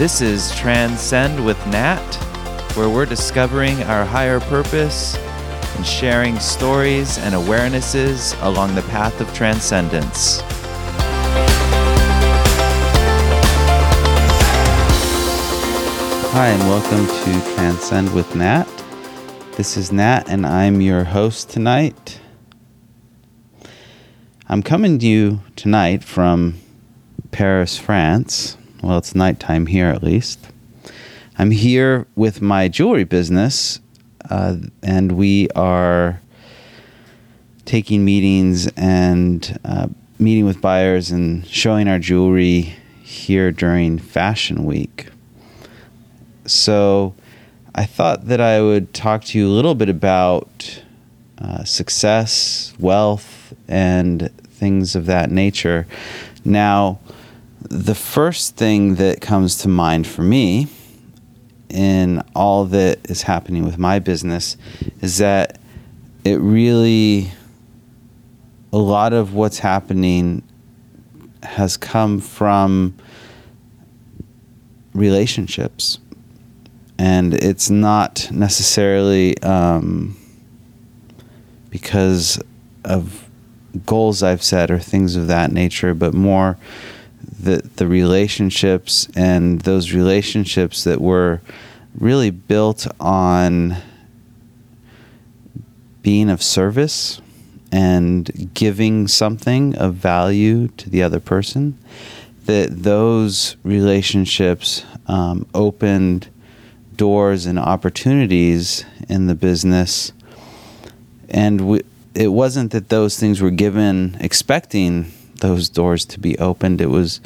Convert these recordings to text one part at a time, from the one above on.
This is Transcend with Nat, where we're discovering our higher purpose and sharing stories and awarenesses along the path of transcendence. Hi, and welcome to Transcend with Nat. This is Nat, and I'm your host tonight. I'm coming to you tonight from Paris, France. Well, it's nighttime here at least. I'm here with my jewelry business, uh, and we are taking meetings and uh, meeting with buyers and showing our jewelry here during Fashion Week. So I thought that I would talk to you a little bit about uh, success, wealth, and things of that nature. Now, the first thing that comes to mind for me in all that is happening with my business is that it really, a lot of what's happening has come from relationships. And it's not necessarily um, because of goals I've set or things of that nature, but more the the relationships and those relationships that were really built on being of service and giving something of value to the other person. That those relationships um, opened doors and opportunities in the business. And we, it wasn't that those things were given expecting those doors to be opened. It was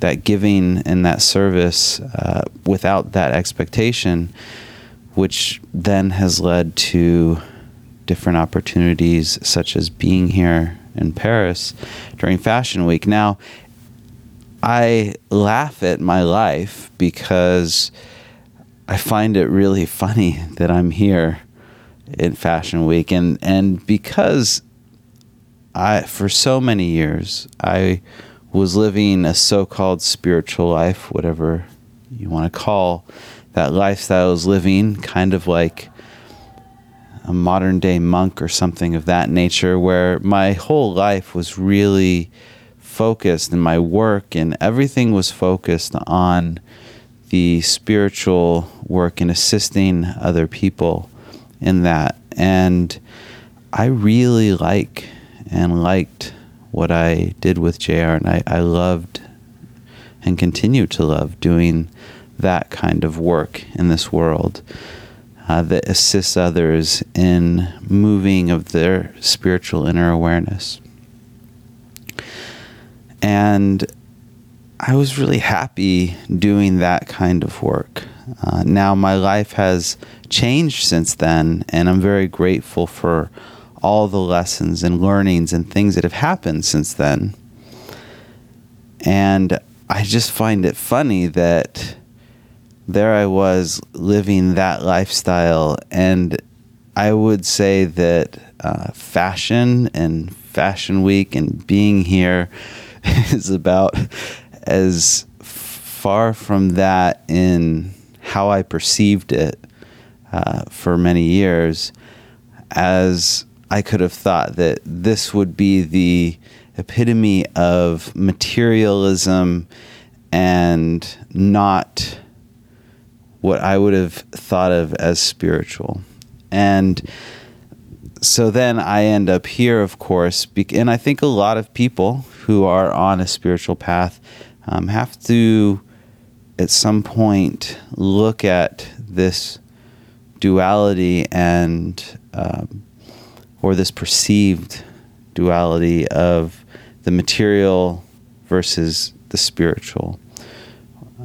that giving and that service uh, without that expectation, which then has led to different opportunities, such as being here in Paris during Fashion Week. Now, I laugh at my life because I find it really funny that I'm here in Fashion Week, and and because I for so many years I was living a so-called spiritual life, whatever you want to call that lifestyle I was living, kind of like a modern day monk or something of that nature, where my whole life was really focused, and my work and everything was focused on the spiritual work and assisting other people in that. And I really like and liked what I did with JR, and I, I loved and continue to love doing that kind of work in this world uh, that assists others in moving of their spiritual inner awareness. And I was really happy doing that kind of work. Uh, now my life has changed since then, and I'm very grateful for all the lessons and learnings and things that have happened since then. And I just find it funny that there I was living that lifestyle, and I would say that uh, fashion and Fashion Week and being here is about as far from that in how I perceived it uh, for many years as I could have thought that this would be the epitome of materialism and not what I would have thought of as spiritual. And so then I end up here, of course, and I think a lot of people who are on a spiritual path um, have to at some point look at this duality and um, or this perceived duality of the material versus the spiritual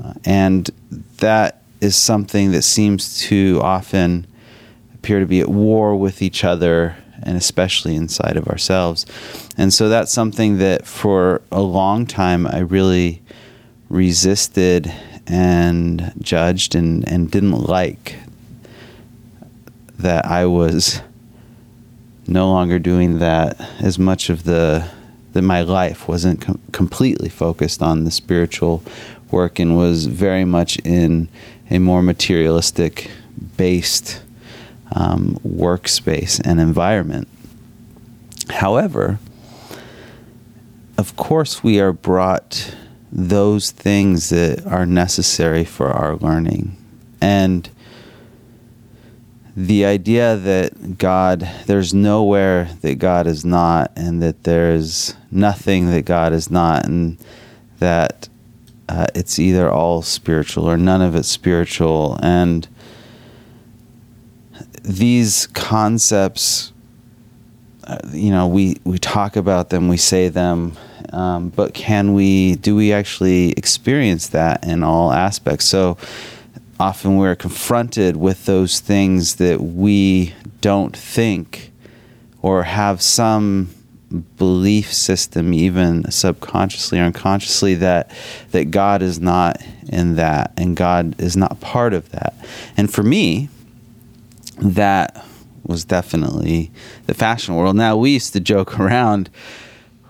uh, and that is something that seems to often appear to be at war with each other and especially inside of ourselves. And so that's something that for a long time I really resisted and judged and, and didn't like that I was no longer doing that as much of the that my life wasn't com- completely focused on the spiritual work and was very much in a more materialistic based um, workspace and environment. However, of course, we are brought those things that are necessary for our learning. And the idea that God, there's nowhere that God is not, and that there's nothing that God is not, and that uh, it's either all spiritual or none of it's spiritual. And these concepts, uh, you know, we, we talk about them, we say them, um, but can we, do we actually experience that in all aspects? So often we're confronted with those things that we don't think or have some belief system even subconsciously or unconsciously that that God is not in that and God is not part of that. And for me, that was definitely the fashion world. Now we used to joke around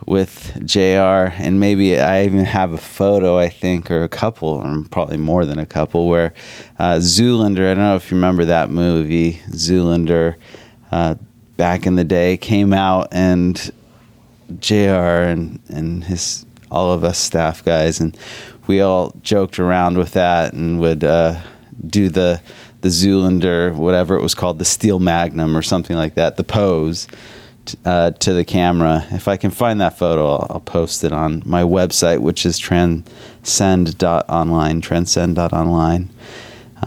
with JR, and maybe I even have a photo, I think, or a couple, or probably more than a couple, where uh, Zoolander, I don't know if you remember that movie, Zoolander, uh, back in the day, came out, and JR and, and his all of us staff guys, and we all joked around with that and would uh, do the the Zoolander, whatever it was called, the Steel Magnum or something like that, the pose uh, to the camera. If I can find that photo, I'll, I'll post it on my website, which is transcend.online, transcend.online.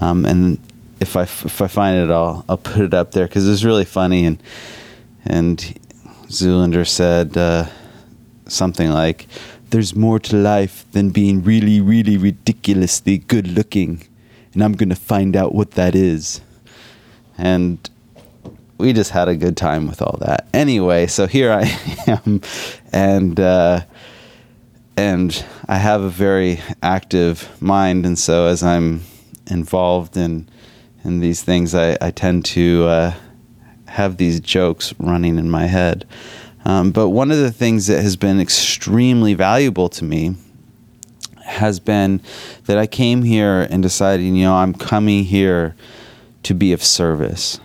Um, and if I, if I find it, I'll, I'll put it up there because it was really funny. And, and Zoolander said uh, something like, There's more to life than being really, really ridiculously good looking. And I'm going to find out what that is. And we just had a good time with all that. Anyway, so here I am, and uh, and I have a very active mind, and so as I'm involved in in these things, I, I tend to uh, have these jokes running in my head. Um, but one of the things that has been extremely valuable to me has been that I came here and decided, you know, I'm coming here to be of service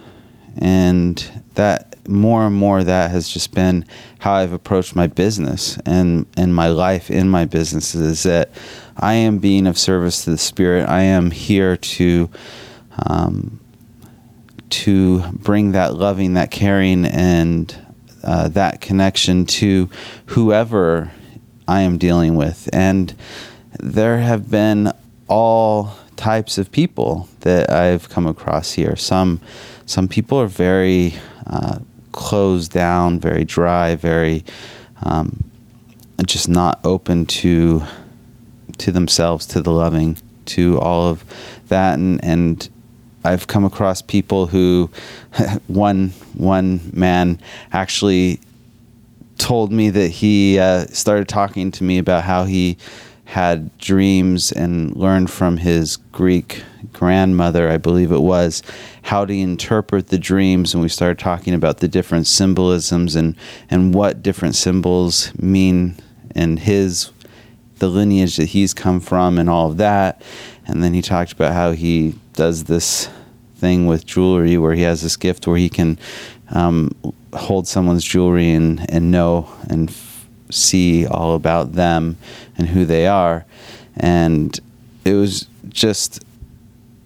and that more and more that has just been how I've approached my business and and my life in my business is that I am being of service to the spirit. I am here to um, to bring that loving, that caring, and uh, that connection to whoever I am dealing with. And there have been all types of people that I've come across here. Some some people are very uh, closed down, very dry, very um, just not open to to themselves, to the loving, to all of that, and and I've come across people who one one man actually told me that he uh, started talking to me about how he had dreams and learned from his Greek grandmother, I believe it was, how to interpret the dreams. And we started talking about the different symbolisms and, and what different symbols mean and his the lineage that he's come from and all of that. And then he talked about how he does this thing with jewelry where he has this gift where he can um, hold someone's jewelry and, and know and see all about them and who they are. And it was just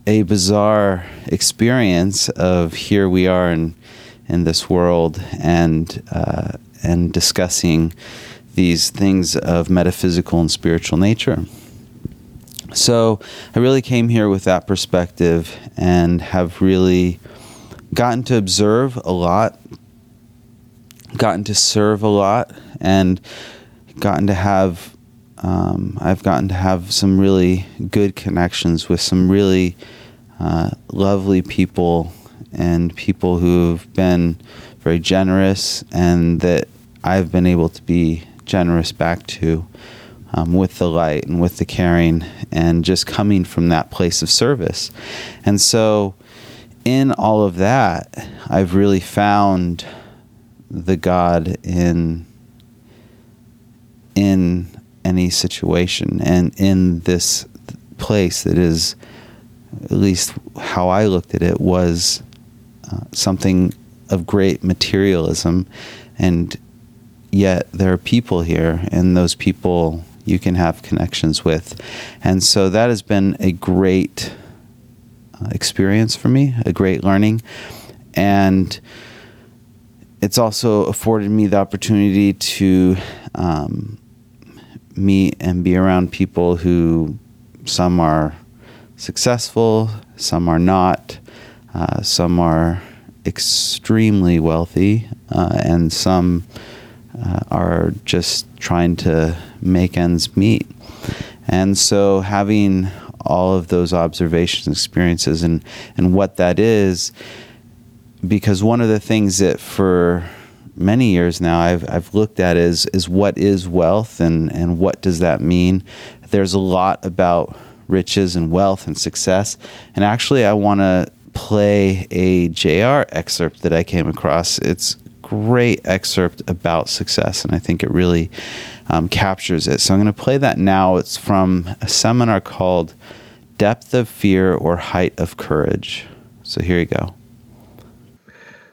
a bizarre experience of here we are in in this world and uh, and discussing these things of metaphysical and spiritual nature. So I really came here with that perspective and have really gotten to observe a lot, gotten to serve a lot, and gotten to have um, I've gotten to have some really good connections with some really uh, lovely people and people who've been very generous and that I've been able to be generous back to um, with the light and with the caring and just coming from that place of service. And so, in all of that, I've really found the God in in any situation and in this place that is, at least how I looked at it, was uh, something of great materialism, and yet there are people here, and those people you can have connections with. And so that has been a great uh, experience for me, a great learning. And it's also afforded me the opportunity to um, meet and be around people who some are successful, some are not, uh, some are extremely wealthy, uh, and some uh, are just trying to make ends meet. And so, having all of those observations experiences and, and what that is, because one of the things that for many years now I've, I've looked at is, is what is wealth and, and what does that mean? There's a lot about riches and wealth and success. And actually, I want to play a JR excerpt that I came across. It's great excerpt about success, and I think it really um, captures it. So I'm going to play that now. It's from a seminar called Depth of Fear or Height of Courage. So here you go.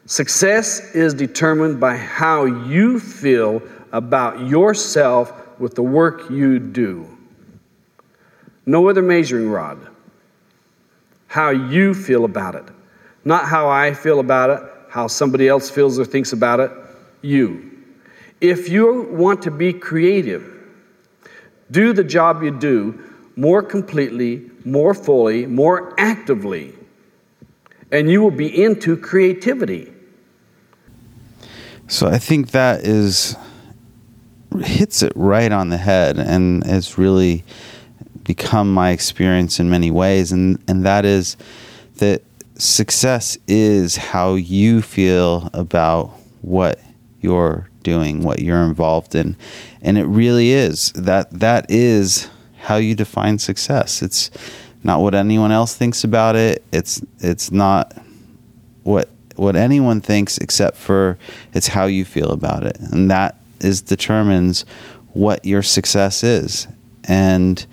Success is determined by how you feel about yourself with the work you do. No other measuring rod. How you feel about it. Not how I feel about it, how somebody else feels or thinks about it, you. If you want to be creative, do the job you do more completely, more fully, more actively, and you will be into creativity. So I think that is hits it right on the head and it's really become my experience in many ways and and that is that success is how you feel about what you're doing, what you're involved in. And it really is. That that is how you define success. It's not what anyone else thinks about it. It's it's not what what anyone thinks except for it's how you feel about it. And that is determines what your success is. And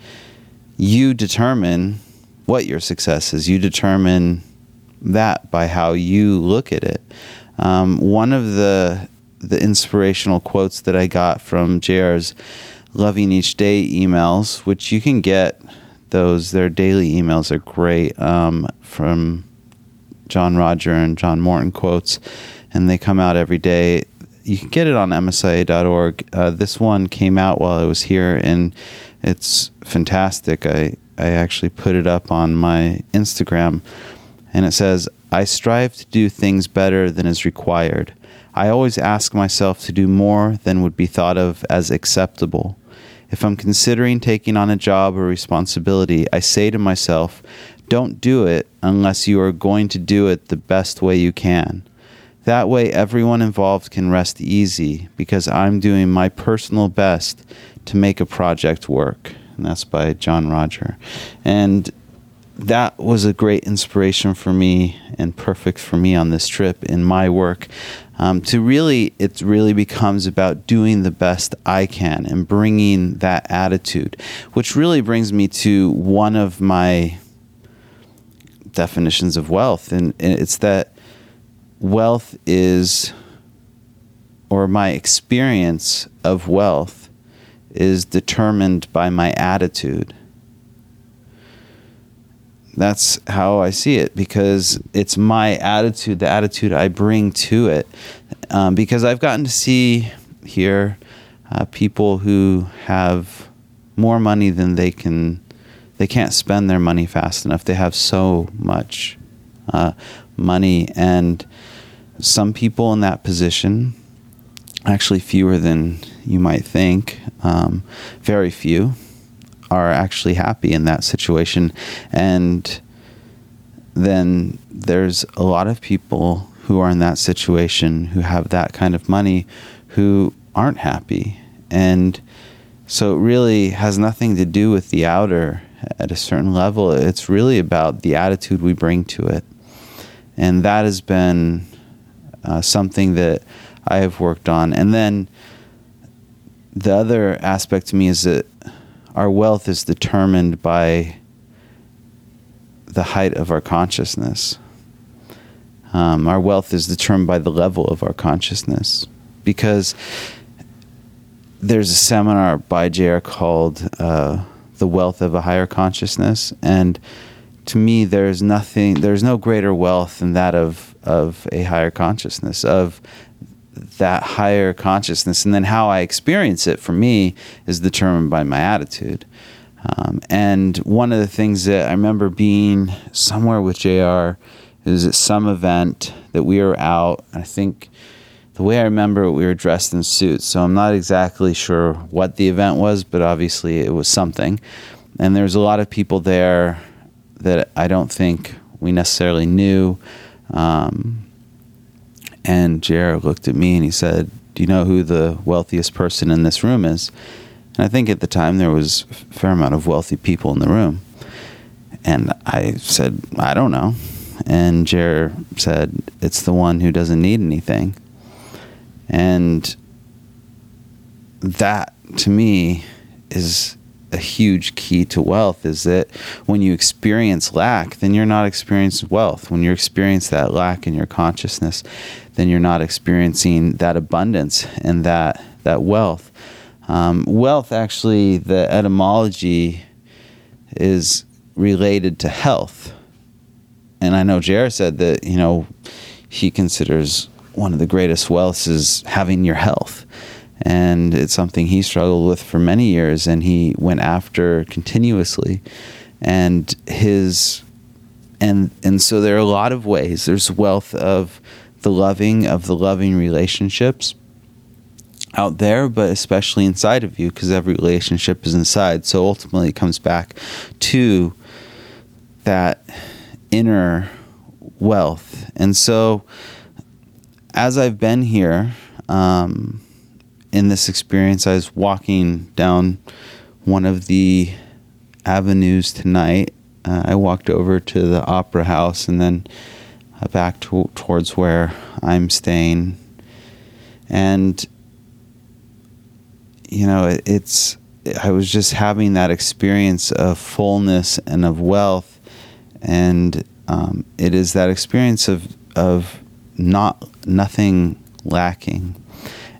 you determine what your success is. You determine that by how you look at it. Um, one of the the inspirational quotes that I got from JR's Loving Each Day emails, which you can get those, their daily emails are great um, from John Roger and John Morton quotes, and they come out every day. You can get it on msia.org. Uh, this one came out while I was here, and it's fantastic. I, I actually put it up on my Instagram and it says, I strive to do things better than is required. I always ask myself to do more than would be thought of as acceptable. If I'm considering taking on a job or responsibility, I say to myself, don't do it unless you are going to do it the best way you can. That way, everyone involved can rest easy because I'm doing my personal best to make a project work. And that's by John Roger. And that was a great inspiration for me and perfect for me on this trip in my work. Um, to really, it really becomes about doing the best I can and bringing that attitude, which really brings me to one of my definitions of wealth. And, and it's that wealth is, or my experience of wealth is determined by my attitude that's how I see it because it's my attitude, the attitude I bring to it. Um, because I've gotten to see here uh, people who have more money than they can, they can't spend their money fast enough. They have so much uh, money, and some people in that position, actually fewer than you might think, um, very few are actually happy in that situation. And then there's a lot of people who are in that situation who have that kind of money who aren't happy. And so it really has nothing to do with the outer at a certain level. It's really about the attitude we bring to it. And that has been uh, something that I have worked on. And then the other aspect to me is that our wealth is determined by the height of our consciousness. Um, our wealth is determined by the level of our consciousness because there's a seminar by J.R. called uh, The Wealth of a Higher Consciousness. And to me, there's nothing, there's no greater wealth than that of, of a higher consciousness, of that higher consciousness. And then how I experience it for me is determined by my attitude. Um, and one of the things that I remember being somewhere with JR is at some event that we were out. I think the way I remember we were dressed in suits. So I'm not exactly sure what the event was, but obviously it was something. And there was a lot of people there that I don't think we necessarily knew. Um, and JR looked at me and he said, Do you know who the wealthiest person in this room is? And I think at the time there was a fair amount of wealthy people in the room. And I said, I don't know. And JR said, It's the one who doesn't need anything. And that to me is a huge key to wealth is that when you experience lack, then you're not experiencing wealth. When you experience that lack in your consciousness, then you're not experiencing that abundance and that that wealth. Um, wealth, actually, the etymology is related to health. And I know JR said that, you know, he considers one of the greatest wealths is having your health. And it's something he struggled with for many years and he went after continuously. And his and and so there are a lot of ways. There's wealth of the loving of the loving relationships out there, but especially inside of you, because every relationship is inside. So ultimately, it comes back to that inner wealth. And so, as I've been here um, in this experience, I was walking down one of the avenues tonight. Uh, I walked over to the opera house and then uh, back to, towards where I'm staying. And you know, it, it's I was just having that experience of fullness and of wealth, and um, it is that experience of of not nothing lacking,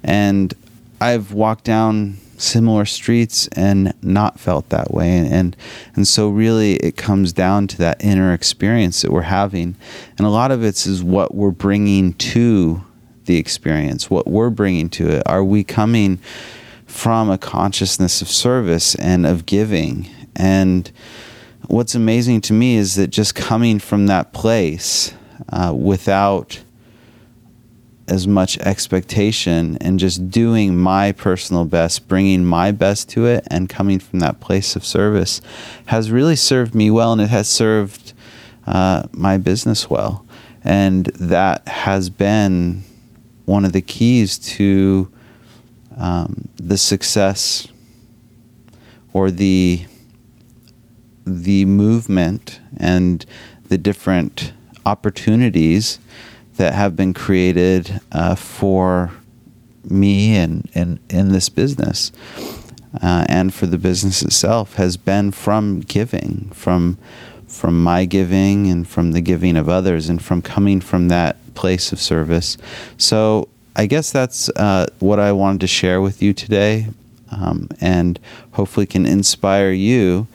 and I've walked down similar streets and not felt that way. And, and and so really it comes down to that inner experience that we're having. And a lot of it is what we're bringing to the experience what we're bringing to it. Are we coming from a consciousness of service and of giving. And what's amazing to me is that just coming from that place uh, without as much expectation and just doing my personal best, bringing my best to it, and coming from that place of service has really served me well and it has served uh, my business well. And that has been one of the keys to um, the success or the the movement and the different opportunities that have been created uh, for me and in, this business uh, and for the business itself has been from giving from from my giving and from the giving of others and from coming from that place of service. So I guess that's uh, what I wanted to share with you today, um, and hopefully can inspire you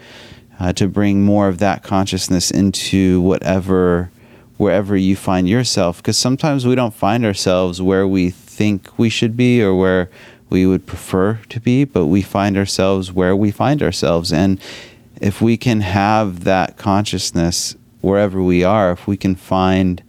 uh, to bring more of that consciousness into whatever, wherever you find yourself. Because sometimes we don't find ourselves where we think we should be or where we would prefer to be, but we find ourselves where we find ourselves. And if we can have that consciousness wherever we are, if we can find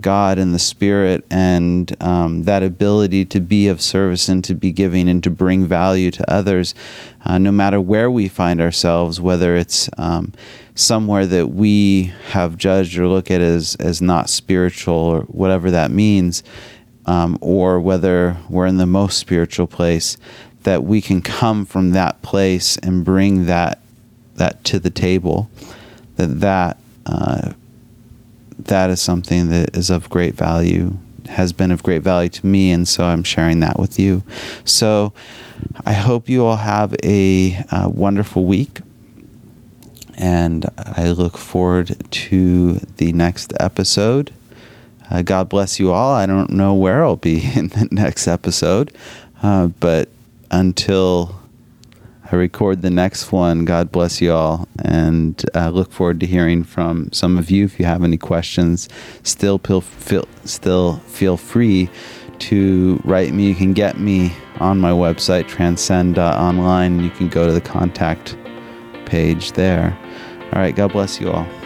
God and the Spirit and um, that ability to be of service and to be giving and to bring value to others, uh, no matter where we find ourselves, whether it's um, somewhere that we have judged or look at as, as not spiritual or whatever that means, um, or whether we're in the most spiritual place, that we can come from that place and bring that that to the table. That that uh, that is something that is of great value, has been of great value to me, and so I'm sharing that with you. So I hope you all have a uh, wonderful week. And I look forward to the next episode. Uh, God bless you all. I don't know where I'll be in the next episode, uh, but until I record the next one, God bless you all. And I look forward to hearing from some of you. If you have any questions, still feel, feel, still feel free to write me. You can get me on my website, transcend.online. You can go to the contact page there. All right, God bless you all.